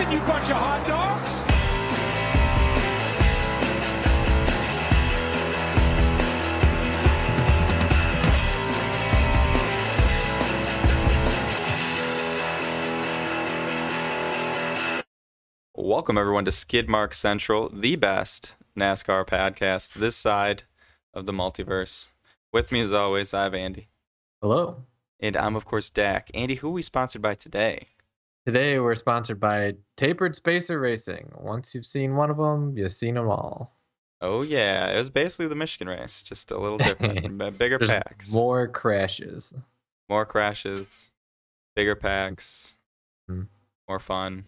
Listen, you bunch of hot dogs! Welcome everyone to Skidmark Central, the best NASCAR podcast this side of the multiverse. With me as always, I have Andy. Hello. And I'm of course Dak. Andy, who are we sponsored by today? Today we're sponsored by Tapered Spacer Racing. Once you've seen one of them, you've seen them all. Oh yeah, it was basically the Michigan race, just a little different, bigger There's packs, more crashes. more crashes, bigger packs, Mhm. more fun.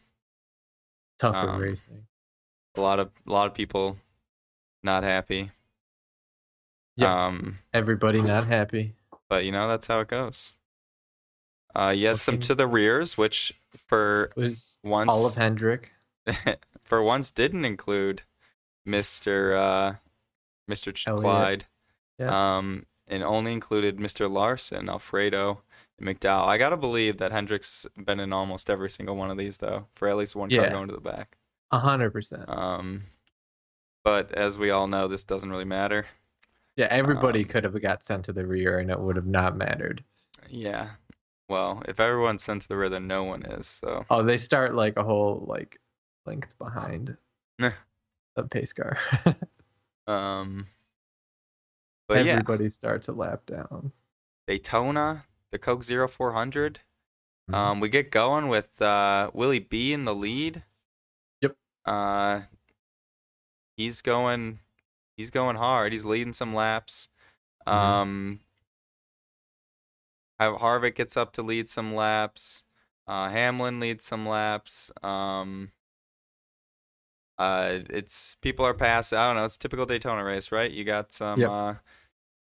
Tougher Um, racing. A lot of a lot of people not happy. Yep. Um, Everybody not happy. but you know that's how it goes. Uh, you had some to the rears, which for was once all of Hendrick. for once didn't include Mr. Uh, Mr. Ch- Clyde. Yeah. Um, and only included Mr. Larson, Alfredo, and McDowell. I gotta believe that Hendrick's been in almost every single one of these though, for at least one car going to the back. A hundred percent. Um, but as we all know, this doesn't really matter. Yeah, everybody um, could have got sent to the rear and it would have not mattered. Yeah. Well, if everyone's sent to the rear, then no one is. So Oh, they start like a whole like length behind the pace car. um. But yeah, Everybody starts a lap down. Daytona, the Coke Zero Four Hundred. Mhm. Um, we get going with uh, Willie B in the lead. Yep. Uh, he's going, he's going hard. He's leading some laps. Mhm. Um, Har- Harvick gets up to lead some laps. Uh, Hamlin leads some laps. Um, uh, it's people are passing. I don't know. It's typical Daytona race, right? You got some Yep. uh,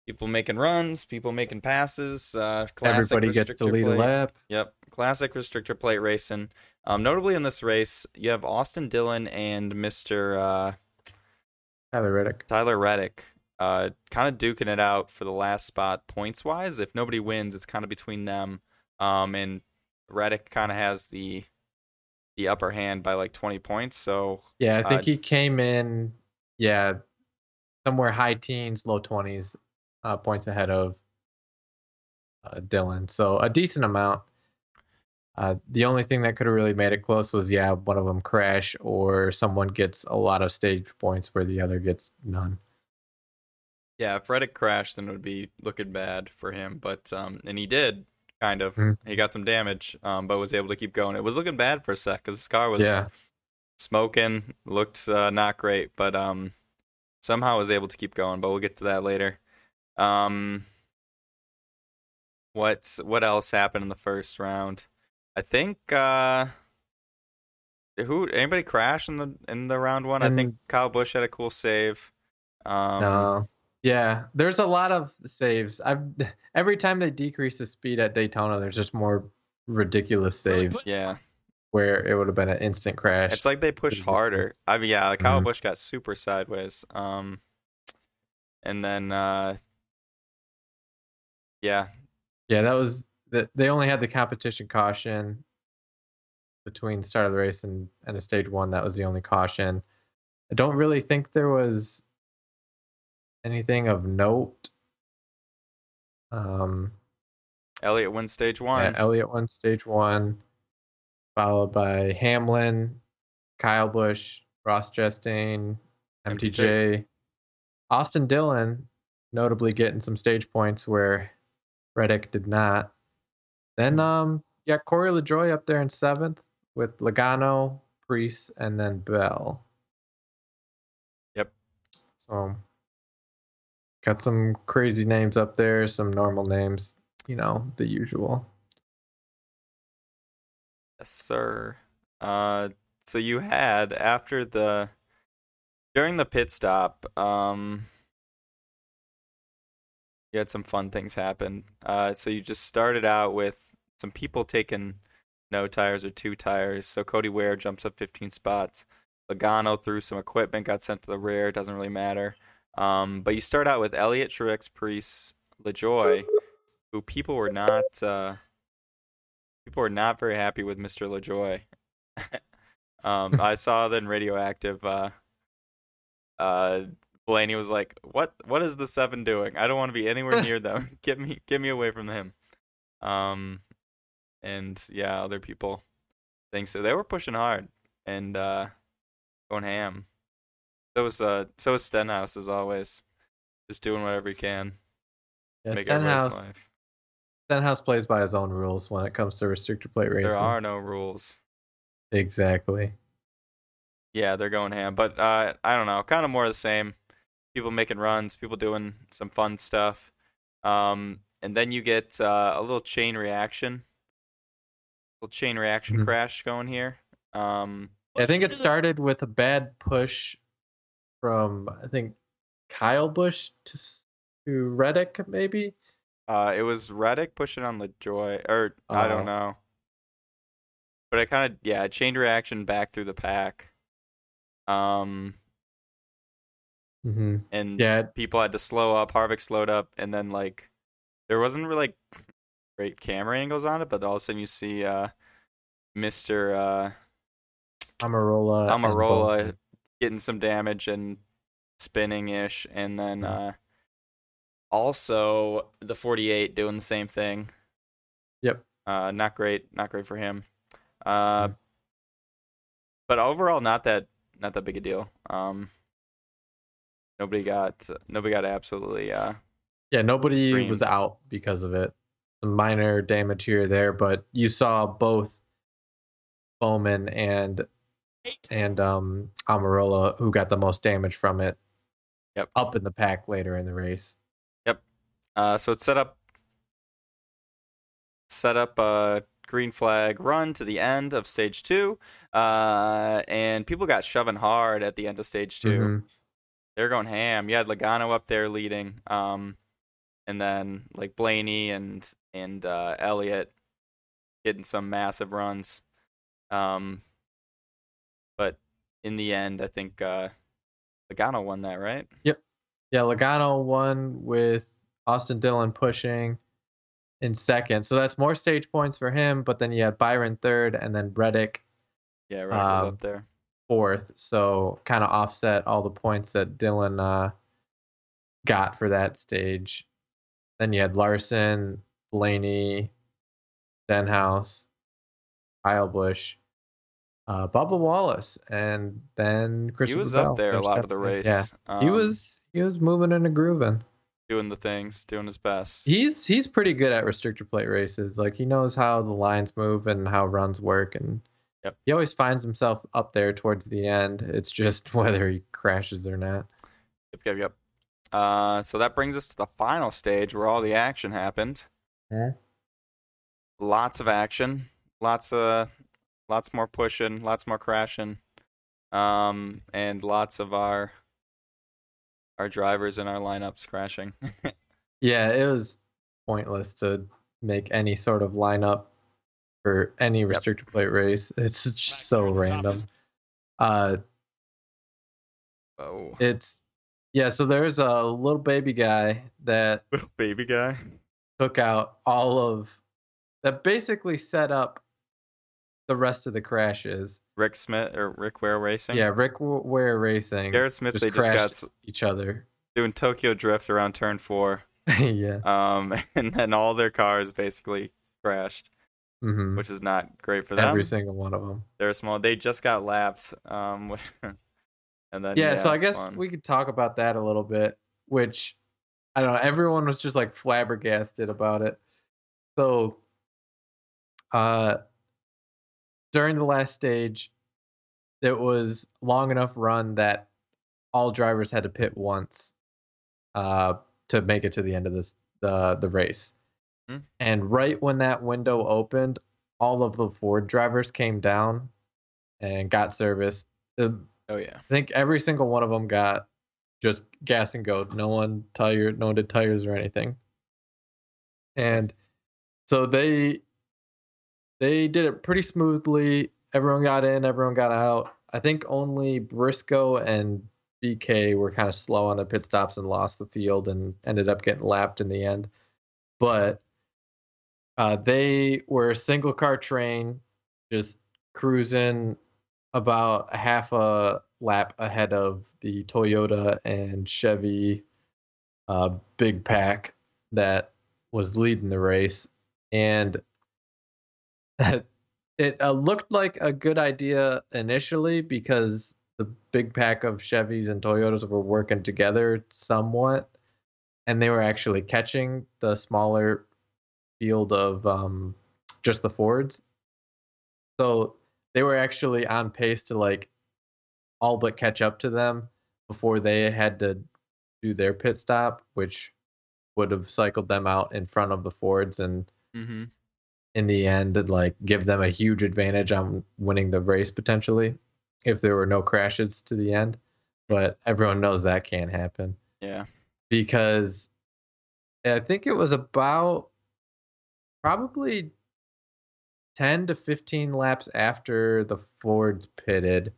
people making runs, people making passes. Uh, classic Everybody gets to lead a plate. lap. Yep, classic restrictor plate racing. Um, notably in this race, you have Austin Dillon and Mister uh, Tyler Reddick. Tyler Reddick, uh, kind of duking it out for the last spot points wise. If nobody wins, it's kind of between them. Um, and Reddick kind of has the the upper hand by like twenty points. So Yeah, I think Uh, he came in, yeah, somewhere high teens, low twenties, uh, points ahead of uh, Dillon. So a decent amount. Uh, the only thing that could have really made it close was yeah, one of them crash or someone gets a lot of stage points where the other gets none. Yeah, if Reddick crashed, then it would be looking bad for him. But um, and he did kind of. Mhm. He got some damage, um, but was able to keep going. It was looking bad for a sec because his car was yeah, smoking, looked uh, not great, but um, somehow was able to keep going. But we'll get to that later. Um, what what else happened in the first round? I think uh, who anybody crashed in the in the round one? I think Kyle Busch had a cool save. Um, no, yeah. There's a lot of saves. I've every time they decrease the speed at Daytona, there's just more ridiculous saves yeah, where it would have been an instant crash. it's like they push harder. I mean, yeah, like Kyle Mhm. Busch got super sideways. Um, and then uh, yeah, Yeah, that was that. They only had the competition caution between the start of the race and and a stage one. That was the only caution. I don't really think there was anything of note. Um, Elliott wins stage one. yeah, Elliott won stage one, followed by Hamlin, Kyle Busch, Ross Chastain, MTJ. MTJ, Austin Dillon, notably getting some stage points where Reddick did not. Then um, you got Corey LaJoie up there in seventh with Logano, Preece, and then Bell. Yep. So got some crazy names up there, some normal names, you know, the usual. Yes, sir. Uh, so you had after the during the pit stop, um, you had some fun things happen. Uh, so you just started out with some people taking no tires or two tires. So Cody Ware jumps up 15 spots. Logano threw some equipment, got sent to the rear. Doesn't really matter. Um, but you start out with Elliot Truex, Preece, LaJoie, who people were not uh, people were not very happy with Mr. LaJoie. Um, I saw then radioactive. Uh, uh, Blaney was like, "What? What is the seven doing? I don't want to be anywhere near them. get me, get me away from him." Um, and yeah, other people think so. They were pushing hard and uh, going ham. So was uh, so was Stenhouse as always, just doing whatever he can. Yeah, make everybody's Stenhouse, life. Stenhouse plays by his own rules when it comes to restrictor plate racing. There are no rules. Exactly. Yeah, they're going ham, but uh, I don't know, kind of more of the same. People making runs, people doing some fun stuff, um, and then you get uh, a little chain reaction, little chain reaction Mhm. crash going here. Um, I think it started with a bad push from I think Kyle Busch to to Reddick maybe. uh, it was Reddick pushing on LaJoie, or I Oh. don't know, but I kind of yeah, chain reaction back through the pack. Um, hmm and Yeah, people had to slow up. Harvick slowed up, and then like there wasn't really like, great camera angles on it, but all of a sudden you see uh, Mister uh, Almirola. Almirola. Getting some damage and spinning ish, and then Mhm. uh, also the 48 doing the same thing. Yep. Uh, not great, not great for him. Uh, Mhm. but overall, not that not that big a deal. Um, nobody got nobody got absolutely uh Yeah, nobody was out because of it. Some minor damage here or there, but you saw both Bowman and and um Almirola who got the most damage from it. Yep. Up in the pack later in the race. Yep. Uh, so it's set up set up a green flag run to the end of stage two, uh, and people got shoving hard at the end of stage 2 Mhm. They're going ham. You had Logano up there leading, um, and then like Blaney and and uh, Elliott getting some massive runs. Um, in the end, I think uh, Logano won that, right? Yep. Yeah, Logano won with Austin Dillon pushing in second. So that's more stage points for him, but then you had Byron third and then Reddick Yeah, right. Um, up there. fourth. So kind of offset all the points that Dillon uh, got for that stage. Then you had Larson, Blaney, Stenhouse, Kyle Busch, uh, Bubba Wallace, and then He was Bell up there a lot of the race. Yeah, he Um, was he was moving and grooving. doing the things, doing his best. He's he's pretty good at restrictor plate races. Like he knows how the lines move and how runs work, and Yep. he always finds himself up there towards the end. It's just whether he crashes or not. Yep, yep, yep. Uh, so that brings us to the final stage where all the action happened. Yeah. Lots of action, lots of, lots more pushing, lots more crashing, um, and lots of our, our drivers in our lineups crashing. Yeah, it was pointless to make any sort of lineup for any Yep. restrictor plate race. It's just so random. Uh, oh, it's yeah. So there's a little baby guy that little baby guy. took out all of that basically set up the rest of the crashes. Rick Smith or Rick Ware Racing. Yeah, Rick Ware Racing Garrett Smith. just they just got each other. doing Tokyo Drift around turn four. yeah. Um, and then all their cars basically crashed, hmm which is not great for them. Every single one of them. They're small. They just got lapped. Um, and then Yeah, so I guess fun. we could talk about that a little bit, which I don't know, everyone was just like flabbergasted about it. So uh during the last stage, it was long enough run that all drivers had to pit once uh to make it to the end of this the the race. Hmm. And right when that window opened, all of the Ford drivers came down and got service. The Oh yeah. I think every single one of them got just gas and go. No one tire, no one did tires or anything. And so they they did it pretty smoothly. Everyone got in, everyone got out. I think only Briscoe and BK were kind of slow on their pit stops and lost the field and ended up getting lapped in the end. But uh, they were a single car train, just cruising about half a lap ahead of the Toyota and Chevy uh, big pack that was leading the race, and it uh, looked like a good idea initially because the big pack of Chevys and Toyotas were working together somewhat, and they were actually catching the smaller field of um, just the Fords. So they were actually on pace to like all but catch up to them before they had to do their pit stop, which would have cycled them out in front of the Fords and Mm-hmm. In the end like give them a huge advantage on winning the race potentially if there were no crashes to the end. But everyone knows that can't happen Yeah. because I think it was about probably 10 to 15 laps after the Fords pitted.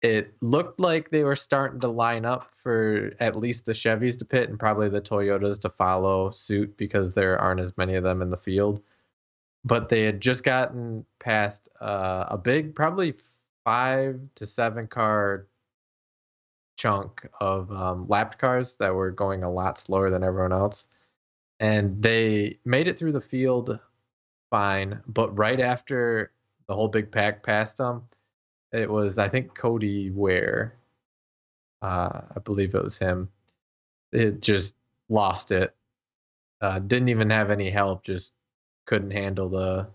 It looked like they were starting to line up for at least the Chevys to pit and probably the Toyotas to follow suit because there aren't as many of them in the field. But they had just gotten past uh, a big, probably five to seven car chunk of um, lapped cars that were going a lot slower than everyone else. And they made it through the field fine. But right after the whole big pack passed them, it was, I think, Cody Ware. Uh, I believe it was him. It just lost it. Uh, didn't even have any help. Just couldn't handle the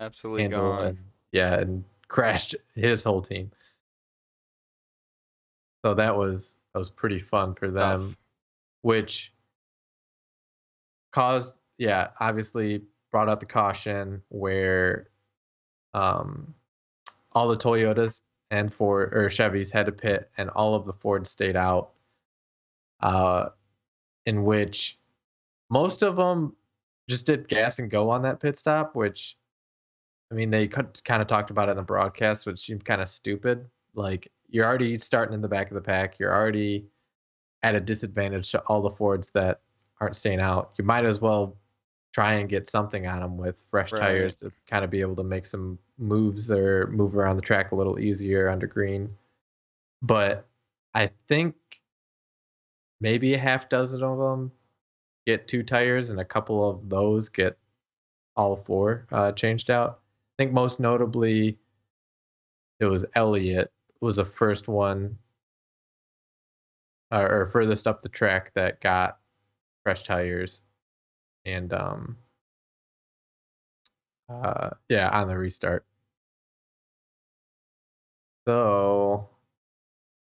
Absolutely handle gone. yeah, and crashed his whole team. So that was that was pretty fun for them, Tough. which caused yeah, obviously brought out the caution where um all the Toyotas and Ford or Chevys had to pit and all of the Fords stayed out. Uh in which most of them just did gas and go on that pit stop, which I mean, they kind of talked about it in the broadcast, which seemed kind of stupid. Like, you're already starting in the back of the pack. You're already at a disadvantage to all the Fords that aren't staying out. You might as well try and get something on them with fresh Right. tires to kind of be able to make some moves or move around the track a little easier under green. But I think maybe a half dozen of them get two tires, and a couple of those get all four uh, changed out. I think most notably, it was Elliott was the first one, uh, or furthest up the track that got fresh tires, and um, uh, yeah, on the restart. So,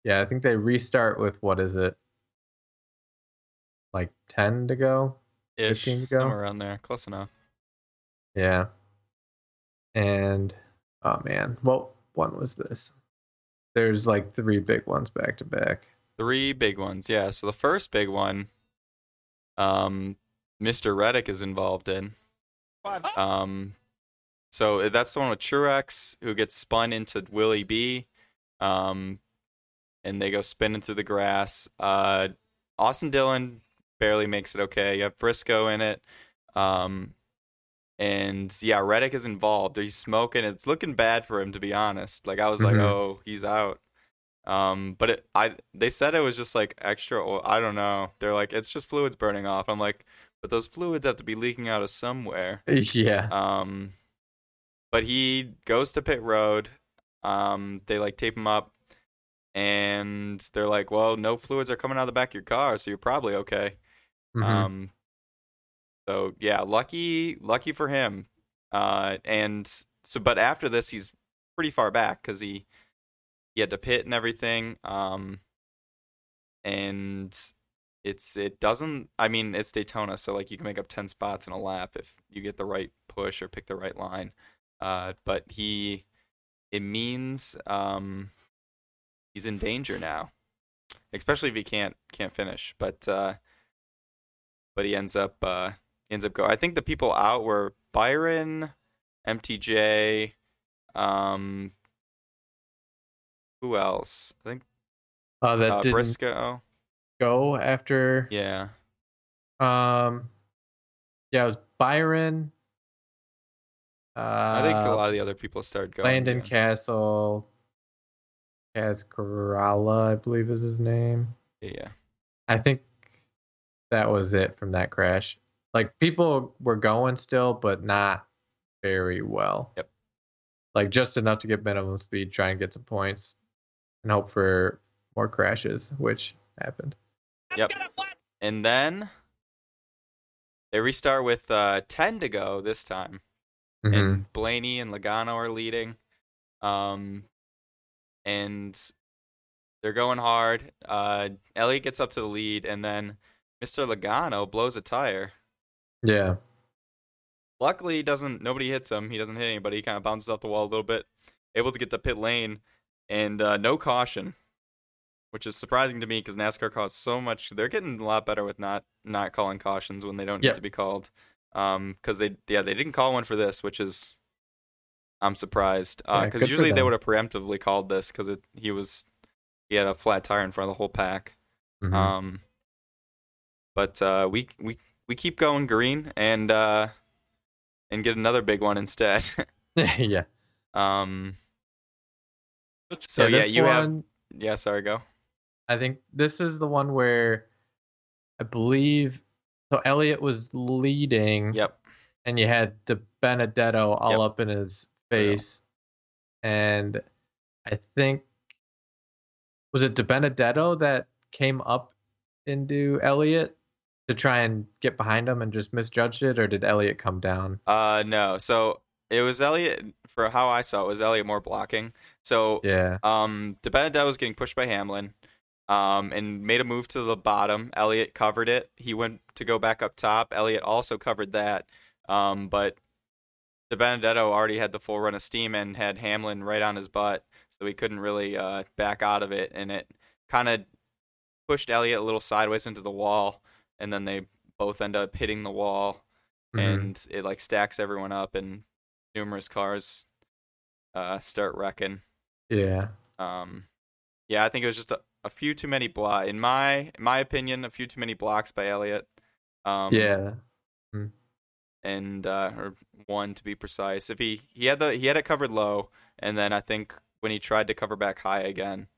yeah, I think they restart with what is it, like ten to go? Ish, 15 to go? somewhere around there. Close enough. Yeah. And oh man, what one was this? There's like three big ones back to back. Three big ones, yeah. So the first big one, um, Mr. Reddick is involved in. Um, so that's the one with Truex who gets spun into Willie B. Um, and they go spinning through the grass. Uh, Austin Dillon barely makes it okay. You have Briscoe in it. Um, and yeah, Reddick is involved. He's smoking. It's looking bad for him, to be honest. Like I was like, Mhm. oh, he's out. Um, but it, I they said it was just like extra. oil. I don't know. They're like, it's just fluids burning off. I'm like, but those fluids have to be leaking out of somewhere. yeah. Um, but he goes to pit road. Um, they like tape him up, and they're like, "Well, no fluids are coming out of the back of your car, so you're probably okay." Mhm. Um, so yeah, lucky, lucky for him. Uh, and so, but after this, he's pretty far back because he he had to pit and everything. Um, and it's it doesn't. I mean, it's Daytona, so like you can make up ten spots in a lap if you get the right push or pick the right line. Uh, but he, it means um, he's in danger now, especially if he can't can't finish. But uh, but he ends up uh ends up go. I think the people out were Byron, MTJ, um, who else? I think uh, that uh, Briscoe. Go after. Yeah, Um, yeah, it was Byron, Uh, I think a lot of the other people started going. Landon again. Castle, Kaz Grala, I believe is his name. Yeah. I think that was it from that crash. Like people were going still, but not very well. Yep. Like just enough to get minimum speed, try and get some points, and hope for more crashes, which happened. Yep. And then they restart with uh, 10 to go this time. Mhm. And Blaney and Logano are leading. Um, and they're going hard. Uh, Elliott gets up to the lead, and then Mr. Logano blows a tire. Yeah. Luckily, he doesn't. Nobody hits him. He doesn't hit anybody. He kind of bounces off the wall a little bit, able to get to pit lane, and uh, no caution, which is surprising to me because NASCAR calls so much. They're getting a lot better with not not calling cautions when they don't need Yeah. to be called. Um, because they yeah they didn't call one for this, which is I'm surprised. Uh, because good for usually they would have preemptively called this because it he was he had a flat tire in front of the whole pack. Mhm. Um, but uh, we we we keep going green and uh, and get another big one instead. yeah. um, so yeah, this you have yeah. Sorry, go. I think this is the one where I believe so. Elliot was leading. Yep. and you had De Benedetto all Yep. up in his face, and I think was it DiBenedetto that came up into Elliot to try and get behind him and just misjudged it, or did Elliot come down? Uh, no. So it was Elliot. For how I saw it, was Elliot more blocking. So Yeah, Um, DiBenedetto was getting pushed by Hamlin, um, and made a move to the bottom. Elliott covered it. He went to go back up top. Elliott also covered that, um, but DiBenedetto already had the full run of steam and had Hamlin right on his butt, so he couldn't really uh, back out of it, and it kind of pushed Elliott a little sideways into the wall, and then they both end up hitting the wall, Mhm. and it like stacks everyone up, and numerous cars uh, start wrecking. yeah, Um, yeah, I think it was just a, a few too many block. In my in my opinion, a few too many blocks by Elliott. Um, yeah, and uh, or one to be precise. If he he had the he had it covered low, and then I think when he tried to cover back high again,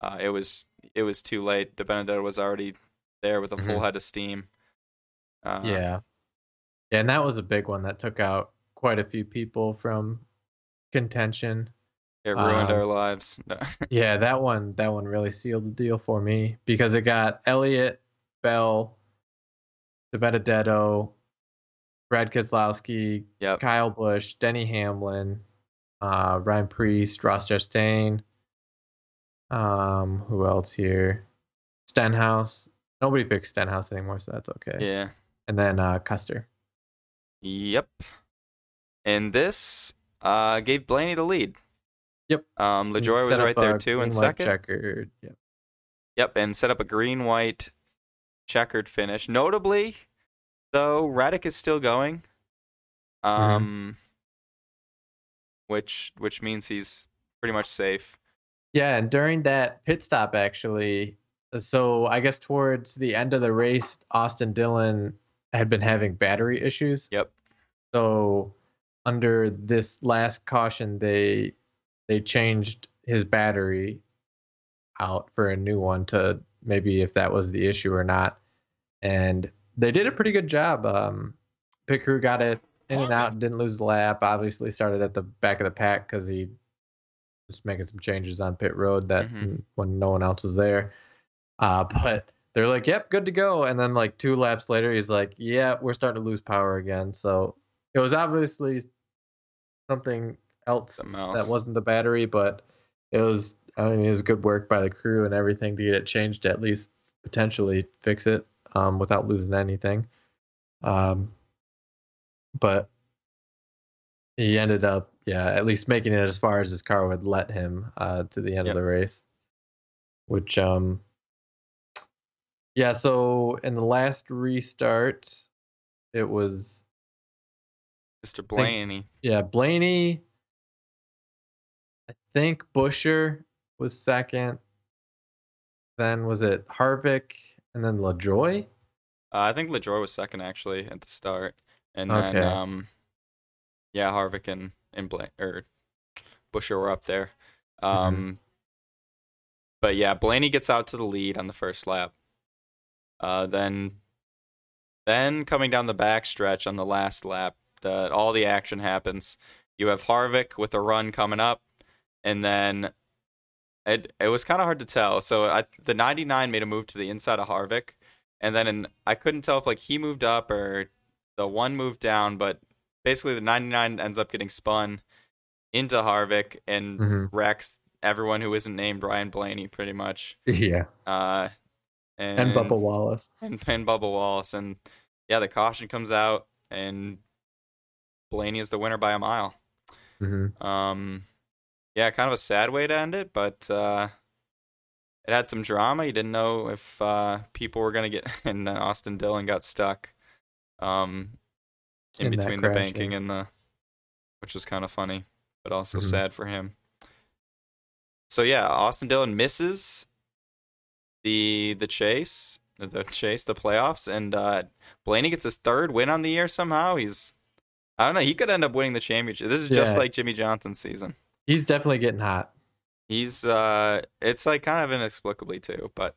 uh, it was it was too late. DiBenedetto was already there with a full Mhm. head of steam. Uh, yeah, yeah, and that was a big one that took out quite a few people from contention. It ruined Um, our lives. No. Yeah, that one that one really sealed the deal for me because it got Elliot, Bell, DiBenedetto, Brad Keselowski, yep. Kyle Busch, Denny Hamlin, uh, Ryan Preece, Ross Chastain. Um, who else here? Stenhouse. Nobody picks Stenhouse anymore, so that's okay. Yeah. And then uh, Custer. Yep. And this uh, gave Blaney the lead. Yep. Um, LaJoie was right there too in second. Checkered. Yep. Yep, and set up a green white checkered finish. Notably, though, Reddick is still going. Mm-hmm. Um which which means he's pretty much safe. Yeah, and during that pit stop, actually, so I guess towards the end of the race, Austin Dillon had been having battery issues. Yep. So under this last caution, they they changed his battery out for a new one to maybe if that was the issue or not, and they did a pretty good job. Um, pit crew got it in and out, didn't lose the lap. Obviously, started at the back of the pack because he was making some changes on pit road that Mhm. when no one else was there. Uh, but they're like, "Yep, good to go." And then like two laps later, he's like, "Yeah, we're starting to lose power again." So it was obviously something else that wasn't the battery, but it was. I mean, it was good work by the crew and everything to get it changed to at least potentially fix it um, without losing anything. Um, but he ended up, yeah, at least making it as far as his car would let him uh, to the end Yep. of the race. Which, um, yeah, so in the last restart, it was Mr. Blaney. yeah, Blaney. I think Buescher was second. Then was it Harvick and then LaJoie? Uh, I think LaJoie was second actually at the start. And then Okay. um yeah, Harvick and and Bla- or Buescher were up there. Um, but yeah, Blaney gets out to the lead on the first lap. Uh, then, then coming down the back stretch on the last lap, the, all the action happens. You have Harvick with a run coming up, and then it it was kind of hard to tell. So I, the 99 made a move to the inside of Harvick, and then in, I couldn't tell if like he moved up or the one moved down, but basically the 99 ends up getting spun into Harvick and Mhm. wrecks everyone who isn't named Ryan Blaney pretty much. Yeah. Uh, and, And Bubba Wallace. and, and Bubba Wallace, and yeah, the caution comes out, and Blaney is the winner by a mile. hmm Um, yeah, kind of a sad way to end it, but uh, it had some drama. You didn't know if uh, people were gonna get, and then Austin Dillon got stuck, um, in, In between the banking and the, which was kind of funny, but also Mhm. sad for him. So yeah, Austin Dillon misses the the chase, the chase, the playoffs, and uh, Blaney gets his third win on the year somehow. He's I don't know. He could end up winning the championship. This is just Yeah. like Jimmie Johnson's season. He's definitely getting hot. He's uh it's like kind of inexplicably too, but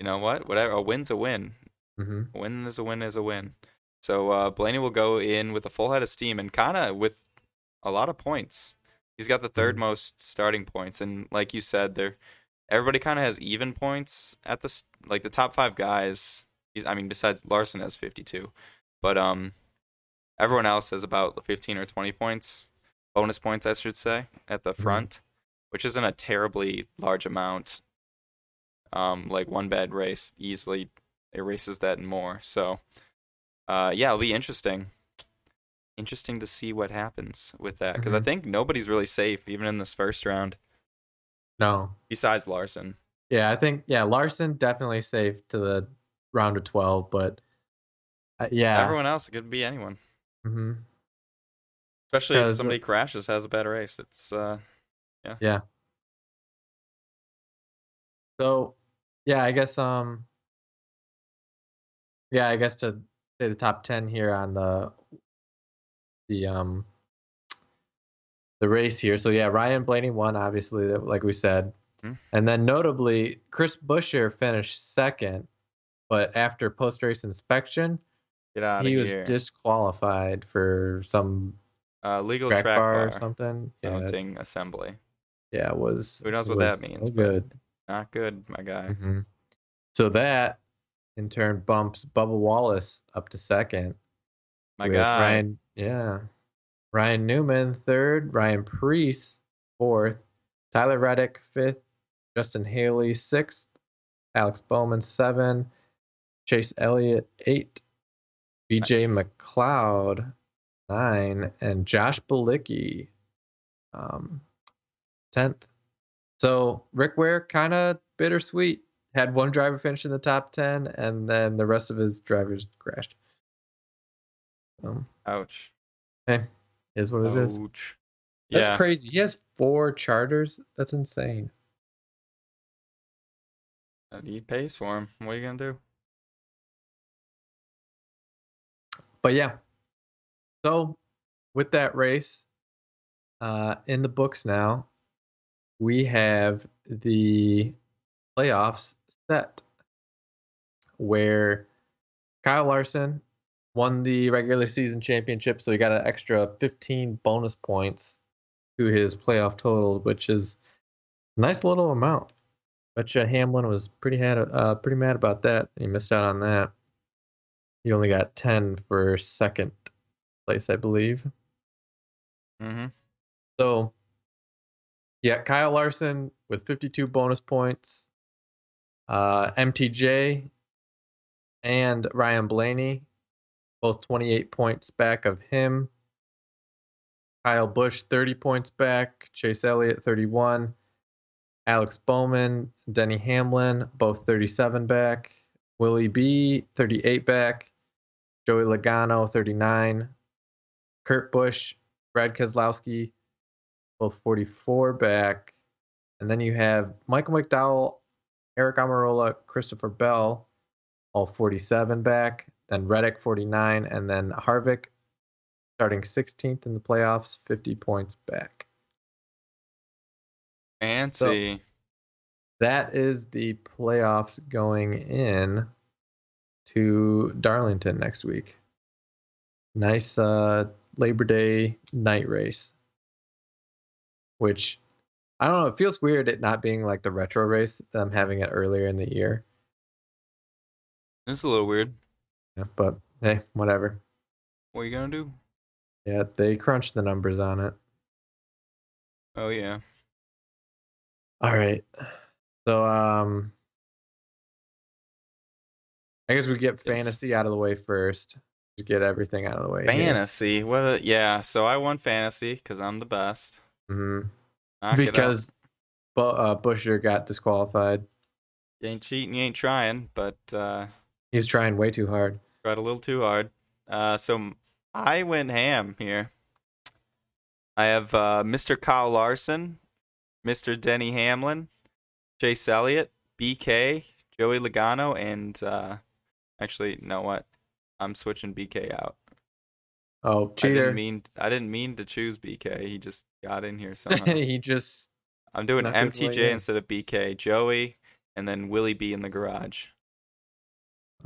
you know what? Whatever a win's a win. hmm A win is a win is a win. So uh Blaney will go in with a full head of steam and kinda with a lot of points. He's got the 3rd Mhm. most starting points and like you said, there everybody kinda has even points at the like the top five guys. He's I mean besides Larson has fifty two. But um everyone else has about fifteen or twenty points. Bonus points I should say, at the Mhm. front which isn't a terribly large amount. Um, like one bad race easily erases that and more. So, uh, yeah, it'll be interesting. Interesting to see what happens with that because I Mhm. think nobody's really safe even in this first round No. besides Larson. Yeah, I think yeah, Larson definitely safe to the round of twelve, but uh, yeah, Everyone else it could be anyone, hmm especially if somebody crashes has a bad race. It's uh, yeah. Yeah. So, yeah, I guess um, yeah, I guess to say the top ten here on the the um the race here. So yeah, Ryan Blaney won, obviously, like we said, Mhm. and then notably Chris Buescher finished second, but after post race inspection, he was here. disqualified for some uh, legal track, track, bar, bar, or something. Yeah, mounting assembly. yeah, it was. Who knows what that means, good. Not good, my guy. hmm So that in turn bumps Bubba Wallace up to second. My guy. Ryan, yeah. Ryan Newman third, Ryan Preece fourth, Tyler Reddick fifth, Justin Haley sixth, Alex Bowman seven, Chase Elliott eight, BJ Nice. McLeod nine, and Josh Balicki um tenth. So Rick Ware kind of bittersweet. Had one driver finish in the top ten, and then the rest of his drivers crashed. Um, Ouch. hey, is what it is. Ouch. That's Yeah. crazy. He has four charters. That's insane. Uh, He pays for him. What are you gonna do? But yeah. So with that race, uh, in the books now, we have the playoffs set where Kyle Larson won the regular season championship, so he got an extra 15 bonus points to his playoff total, which is a nice little amount. But you Hamlin was pretty had uh, pretty mad about that. He missed out on that. He only got 10 for second place, I believe. Mm-hmm. So, yeah, Kyle Larson with 52 bonus points. Uh, MTJ and Ryan Blaney, both 28 points back of him. Kyle Busch, 30 points back. Chase Elliott, 31. Alex Bowman, Denny Hamlin, both 37 back. Willie B, 38 back. Joey Logano, 39. Kurt Busch, Brad Keselowski, both 44 back. And then you have Michael McDowell, Eric Almirola, Christopher Bell, all 47 back. Then Reddick, 49. And then Harvick, starting 16th in the playoffs, 50 points back. Fancy. That is the playoffs going in to Darlington next week. Nice uh, Labor Day night race, which I don't know. It feels weird it not being like the retro race. that I'm having it earlier in the year. It's a little weird. Yeah, but hey, whatever. What are you gonna do? Yeah, they crunched the numbers on it. Oh yeah. All right. So um I guess we get fantasy out of the way first. Just get everything out of the way. Fantasy. What? A, yeah. So I won fantasy because I'm the best. hmm Knock. Because Bu- uh, Buescher got disqualified. you ain't cheating, you ain't trying, but uh, He's trying way too hard. tried a little too hard. Uh, so I went ham here. I have uh, Mr. Kyle Larson, Mr. Denny Hamlin, Chase Elliott, BK, Joey Logano, and uh, actually, know what? I'm switching BK out. Oh, I didn't mean I didn't mean to choose BK. He just got in here somehow. he just I'm doing Snuck his way MTJ in. instead of BK. Joey, and then Willie B in the garage.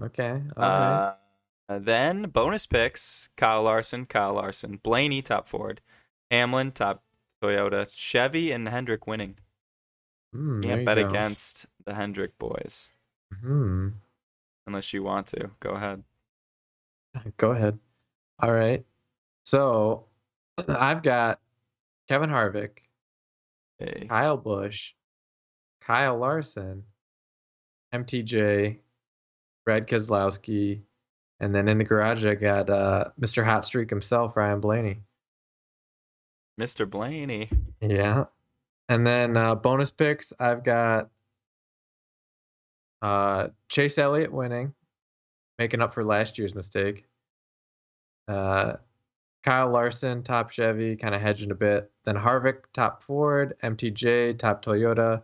okay. All right. Uh, then bonus picks: Kyle Larson, Kyle Larson, Blaney top Ford, Hamlin top Toyota, Chevy, and Hendrick winning. Mm, Can't bet go. against the Hendrick boys Hmm. unless you want to. Go ahead. Go ahead. All right. So I've got Kevin Harvick, Hey. Kyle Busch, Kyle Larson, MTJ, Brad Keselowski, and then in the garage I got uh, Mr. Hot Streak himself, Ryan Blaney. Mr. Blaney. Yeah. And then uh, bonus picks, I've got uh, Chase Elliott winning, making up for last year's mistake. Uh, Kyle Larson, top Chevy, kind of hedging a bit. Then Harvick, top Ford. MTJ, top Toyota,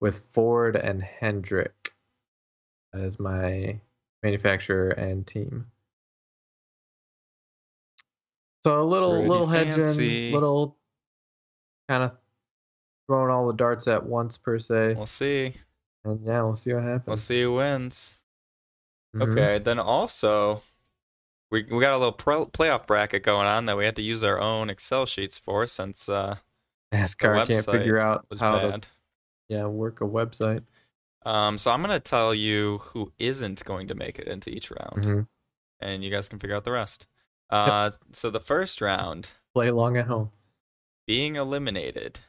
with Ford and Hendrick as my manufacturer and team. So a little, Pretty little hedging, fancy. little kind of throwing all the darts at once per se. We'll see. And yeah, we'll see what happens. We'll see who wins. Mhm. Okay. Then also, we we got a little pro- playoff bracket going on that we had to use our own Excel sheets for since uh NASCAR can't figure out was how to bad. yeah work a website. Um, so I'm gonna tell you who isn't going to make it into each round, Mhm. and you guys can figure out the rest. Uh, so the first round, Play along at home. being eliminated,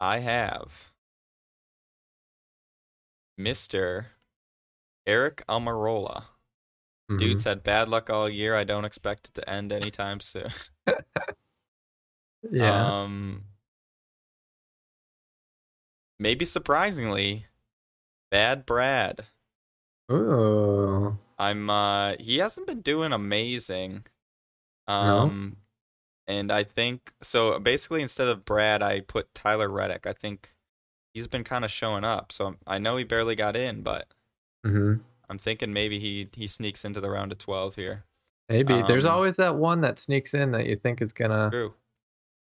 I have Mister Eric Almirola. Mhm. Dude's had bad luck all year. I don't expect it to end anytime soon. yeah. Um, maybe surprisingly, Bad Brad. Ooh. I'm uh he hasn't been doing amazing. No? Um and I think so basically instead of Brad I put Tyler Reddick. I think he's been kind of showing up. So I know he barely got in, but hmm I'm thinking maybe he he sneaks into the round of 12 here. Maybe there's Um, always that one that sneaks in that you think is gonna, True.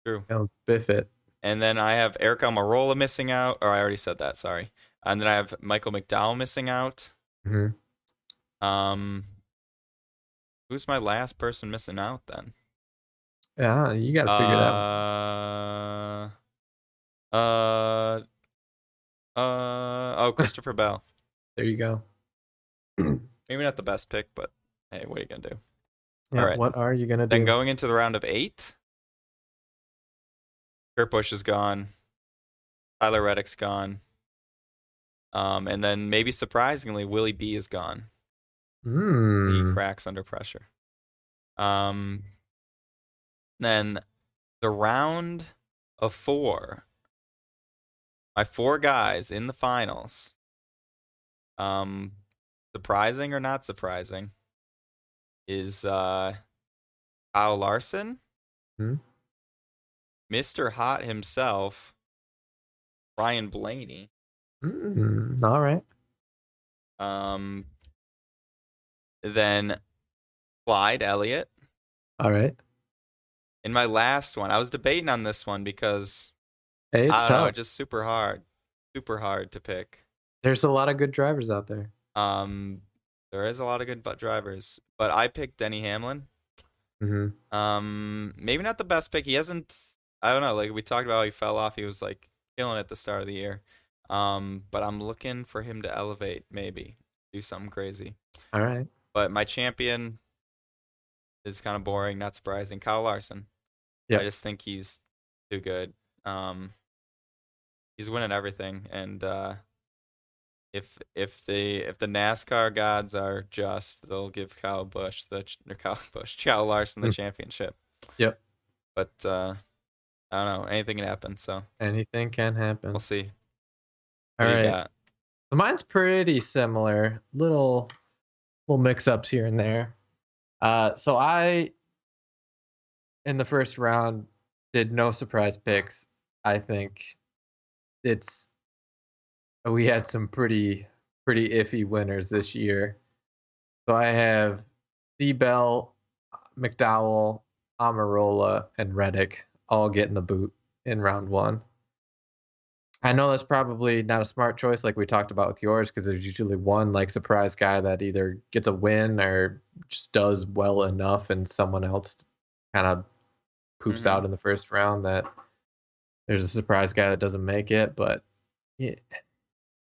True. gonna biff it. And then I have Eric Almirola missing out or I already said that, sorry. And then I have Michael McDowell missing out. hmm Um Who's my last person missing out then? Yeah, you gotta figure it out. Uh, uh, uh, oh, Christopher Bell. There you go. Maybe not the best pick, but hey, what are you gonna do? Yeah, Alright. What are you gonna do? Then going into the round of eight, Kurt Busch is gone. Tyler Reddick's gone. Um, and then maybe surprisingly, Willie B is gone. He Hmm. cracks under pressure. Um, then the round of four. My four guys in the finals. Um, surprising or not surprising, is uh, Kyle Larson, Hmm. Mr. Hot himself, Ryan Blaney, Mm, all right. um, then Clyde Elliott. All right. In my last one, I was debating on this one because Hey, it's I don't tough. know, just super hard, super hard to pick. There's a lot of good drivers out there. Um, there is a lot of good butt drivers, but I picked Denny Hamlin. hmm Um, maybe not the best pick. He hasn't. I don't know. Like we talked about, how he fell off. He was like killing at the start of the year. Um, but I'm looking for him to elevate, maybe do something crazy. All right. But my champion is kind of boring, not surprising. Kyle Larson. Yep. I just think he's too good. Um, he's winning everything, and uh, if if the if the NASCAR gods are just, they'll give Kyle Busch the or Kyle Busch, Kyle Larson the Hmm. championship. Yep. But uh, I don't know. Anything can happen, so Anything can happen. we'll see. All What right. So mine's pretty similar. Little little mix ups here and there. Uh so I in the first round did no surprise picks. I think it's we had some pretty pretty iffy winners this year. So I have Bell, McDowell, Almirola, and Reddick all getting the boot in round one. I know that's probably not a smart choice like we talked about with yours because there's usually one like surprise guy that either gets a win or just does well enough and someone else kind of poops Mhm. out in the first round that there's a surprise guy that doesn't make it but it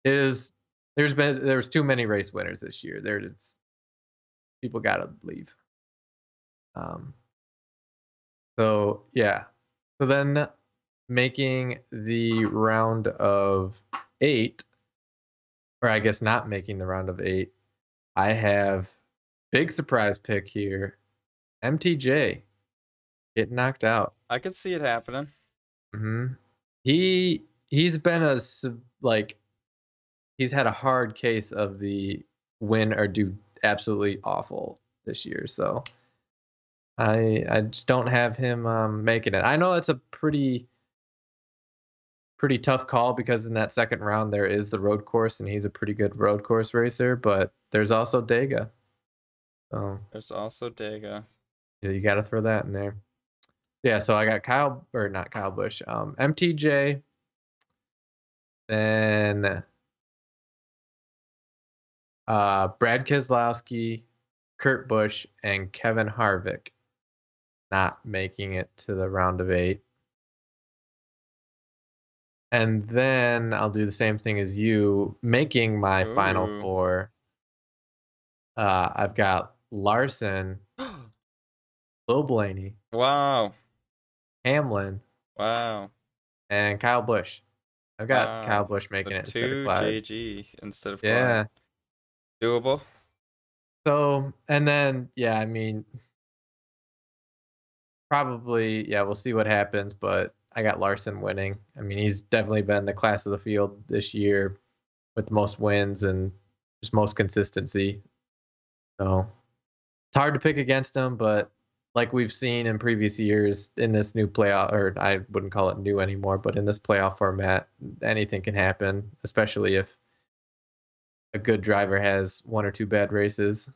is there's been there's too many race winners this year there it's people gotta leave um so yeah so then making the round of eight, or I guess not making the round of eight, I have big surprise pick here. MTJ get knocked out. I could see it happening. hmm He he's been a like he's had a hard case of the win or do absolutely awful this year. So I I just don't have him um, making it. I know it's a pretty pretty tough call because in that second round there is the road course and he's a pretty good road course racer, but there's also Dega. So There's also Dega. yeah, you got to throw that in there. Yeah, so I got Kyle or not Kyle Busch, um, MTJ, then uh, Brad Keselowski, Kurt Busch, and Kevin Harvick not making it to the round of eight. And then I'll do the same thing as you, making my final four. Uh, I've got Larson, Lil Blaney, wow. Hamlin, Wow. and Kyle Busch. I've got Wow. Kyle Busch making The it instead of two Clyde. JG instead of Yeah. Doable. So, and then, yeah, I mean, probably, yeah, we'll see what happens, but I got Larson winning. I mean, he's definitely been the class of the field this year with the most wins and just most consistency. So, it's hard to pick against him, but like we've seen in previous years in this new playoff, or I wouldn't call it new anymore, but in this playoff format, anything can happen, especially if a good driver has one or two bad races.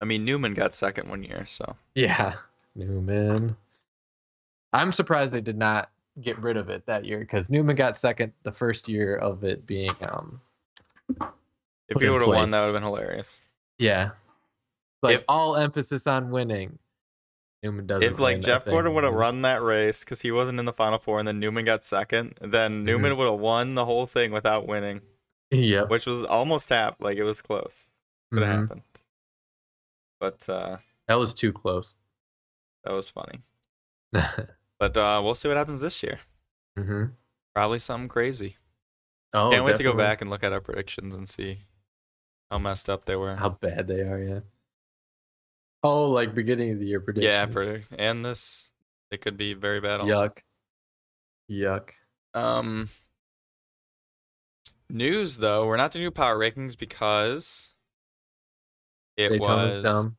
I mean, Newman got second one year, so Yeah, Newman. I'm surprised they did not get rid of it that year because Newman got second the first year of it being um if he would have won, that would have been hilarious. yeah like If- all emphasis on winning. Newman doesn't. If like Jeff Gordon would have run that race because he wasn't in the final four, and then Newman got second, then Mm-hmm. Newman would have won the whole thing without winning, Yep. which was almost hap. Like it was close. But have Mhm. happened. But uh, That was too close. that was funny. hmm But uh, we'll see what happens this year. Oh, Probably something crazy. Can't Can't wait to go back and look at our predictions and see how messed up they were. How bad they are, yeah. Oh, like beginning of the year predictions. yeah, for, and this it could be very bad. Also. Yuck. Yuck. Um, news though, we're not doing new power rankings because it Daytona's was dumb.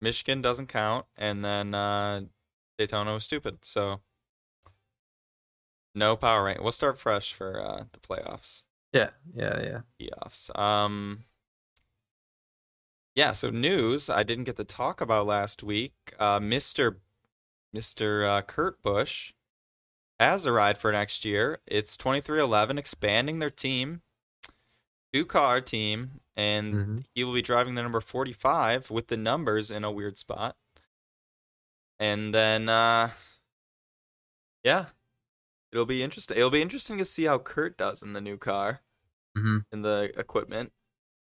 Michigan doesn't count, and then uh, Daytona was stupid. So no power rank. We'll start fresh for uh, the playoffs, Yeah, yeah, yeah. playoffs. Um, yeah, so news I didn't get to talk about last week. Uh, Mr. Mr. Uh, Kurt Busch has a ride for next year. It's 23XI expanding their team, two car team, and Mhm. he will be driving the number 45 with the numbers in a weird spot. And then, uh, yeah, it'll be interesting. It'll be interesting to see how Kurt does in the new car, Mm-hmm. in the equipment.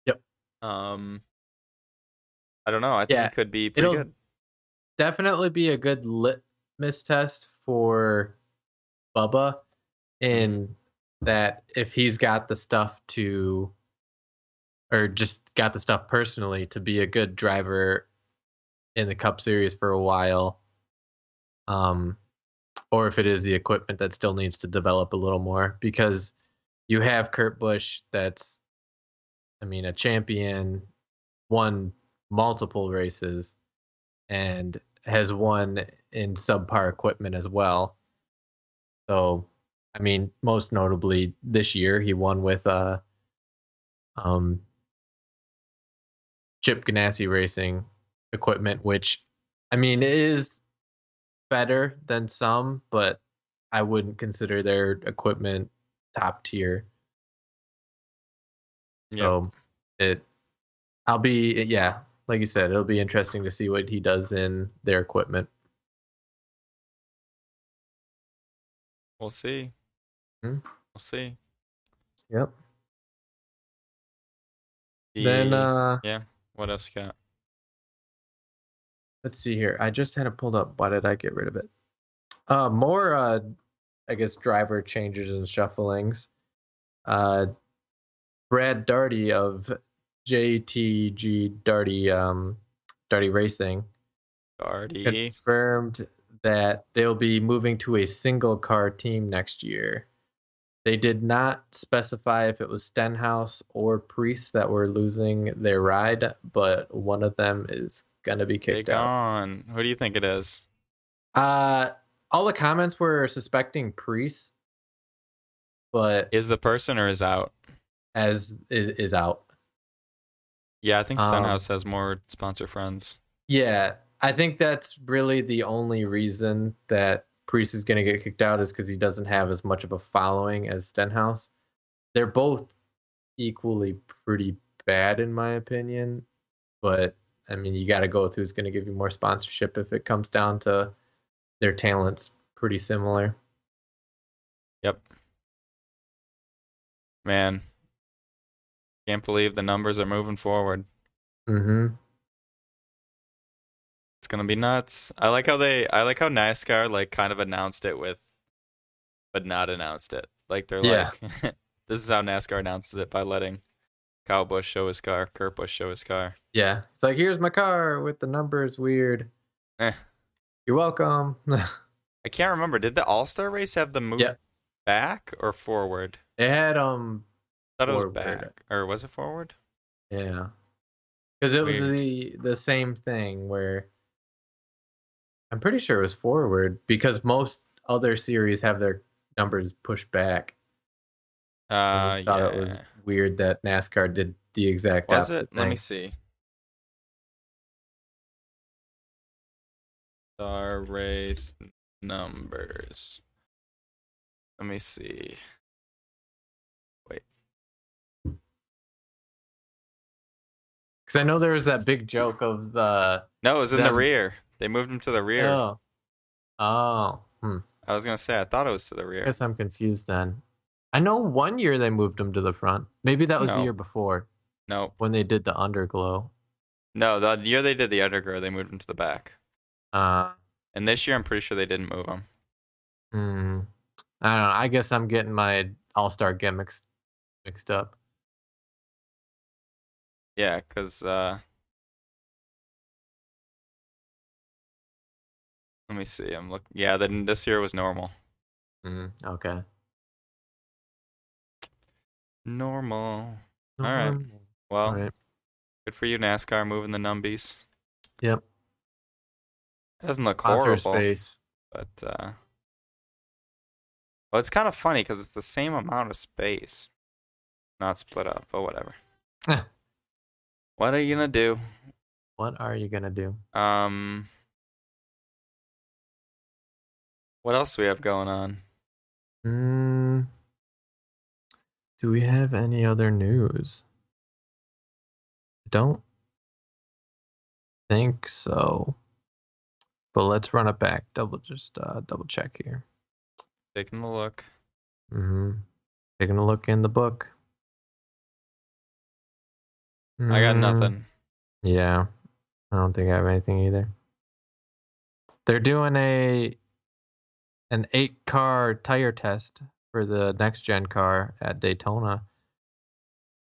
Yep. Um, I don't know. I think Yeah, it could be pretty it'll- good. Definitely be a good litmus test for Bubba in that if he's got the stuff to, or just got the stuff personally to be a good driver in the Cup Series for a while, um, or if it is the equipment that still needs to develop a little more because you have Kurt Busch that's, I mean, a champion, won multiple races, and has won in subpar equipment as well. So, I mean, most notably this year he won with uh, um, Chip Ganassi Racing equipment, which I mean is better than some, but I wouldn't consider their equipment top tier. Yeah. So it, I'll be yeah, like you said, it'll be interesting to see what he does in their equipment. We'll see. Hmm. We'll see. Yep. Then uh yeah. What else you got? let's see here. I just had it pulled up. Why did I get rid of it? Uh more uh I guess driver changes and shufflings. Uh Brad Daugherty of JTG Daugherty um Daugherty Racing Daugherty. confirmed that they'll be moving to a single car team next year. They did not specify if it was Stenhouse or Preece that were losing their ride, but one of them is gonna be Big kicked out. on. Who do you think it is? Uh, all the comments were suspecting Preece, but Is the person or is out? as is, is out. Yeah, I think Um, Stenhouse has more sponsor friends. Yeah, I think that's really the only reason that Preece is going to get kicked out is because he doesn't have as much of a following as Stenhouse. They're both equally pretty bad, in my opinion. But I mean, you got to go with who's going to give you more sponsorship if it comes down to their talents pretty similar. Yep. Man. Can't believe the numbers are moving forward. Mm-hmm. It's gonna be nuts. I like how they I like how NASCAR like kind of announced it with but not announced it. Like they're Yeah. like this is how NASCAR announces it by letting Kyle Busch show his car, Kurt Busch show his car. Yeah, it's like here's my car with the numbers weird. Eh. You're welcome. I can't remember. Did the All Star race have the move Yeah. back or forward? it had um I thought it was back. Or was it forward? Yeah, because it was the the same thing where I'm pretty sure it was forward because most other series have their numbers pushed back. And I Uh thought yeah. it was weird that NASCAR did the exact Was opposite it? Let me see. Star race numbers. Let me see. Wait. Because I know there was that big joke of the No, it was in the rear. They moved him to the rear. oh oh hmm. I was gonna say I thought it was to the rear. I guess I'm confused then. I know one year they moved them to the front. Maybe that was the year before No, when they did the underglow. no. The year they did the underglow, they moved him to the back. Uh, And this year, I'm pretty sure they didn't move him. hmm. I don't know. I guess I'm getting my All Star gimmicks mixed up. Yeah, because uh, let me see. I'm looking. Yeah, then this year was normal. Mm, okay. Normal. All right. Well, All right. good for you, NASCAR, moving the numbies. Yep. It doesn't look Sponsor horrible, space. but uh, well, it's kind of funny because it's the same amount of space, not split up. But whatever. Eh. What are you gonna do? What are you gonna do? Um, what else do we have going on? Mm, do we have any other news? Don't think so. But let's run it back. Double just uh, double check here. Taking a look. Mm-hmm. Taking a look in the book. I got Mm, nothing. Yeah, I don't think I have anything either. They're doing a an eight car tire test for the next gen car at Daytona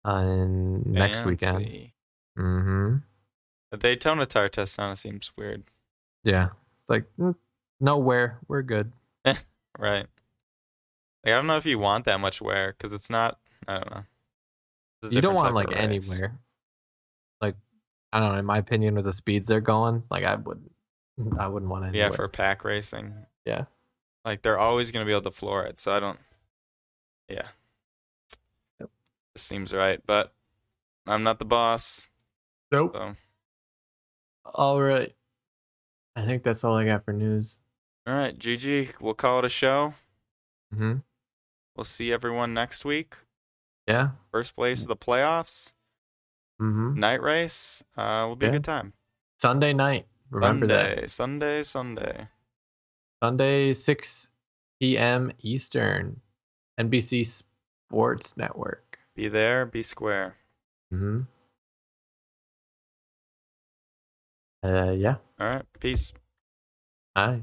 on next weekend. Mm-hmm. The Daytona tire test kind of seems weird, Yeah, it's like mm, nowhere. We're good. right? Like I don't know if you want that much wear because it's not. I don't know. You don't want like anywhere. Like I don't know. In my opinion, with the speeds they're going, like I wouldn't. I wouldn't want anywhere. Yeah, for pack racing. Yeah. Like they're always gonna be able to floor it, so I don't. Yeah. Yep. This seems right, but I'm not the boss, nope. so All right. I think that's all I got for news. all right, GG. We'll call it a show. Mm-hmm. We'll see everyone next week. Yeah. First place of the playoffs, Mm-hmm. night race. Uh, will be a good time. Sunday night. Remember Sunday, that. Sunday, Sunday. Sunday, 6 p.m. Eastern. NBC Sports Network. Be there, be square. Mm-hmm. Uh, yeah. All right, peace. Bye.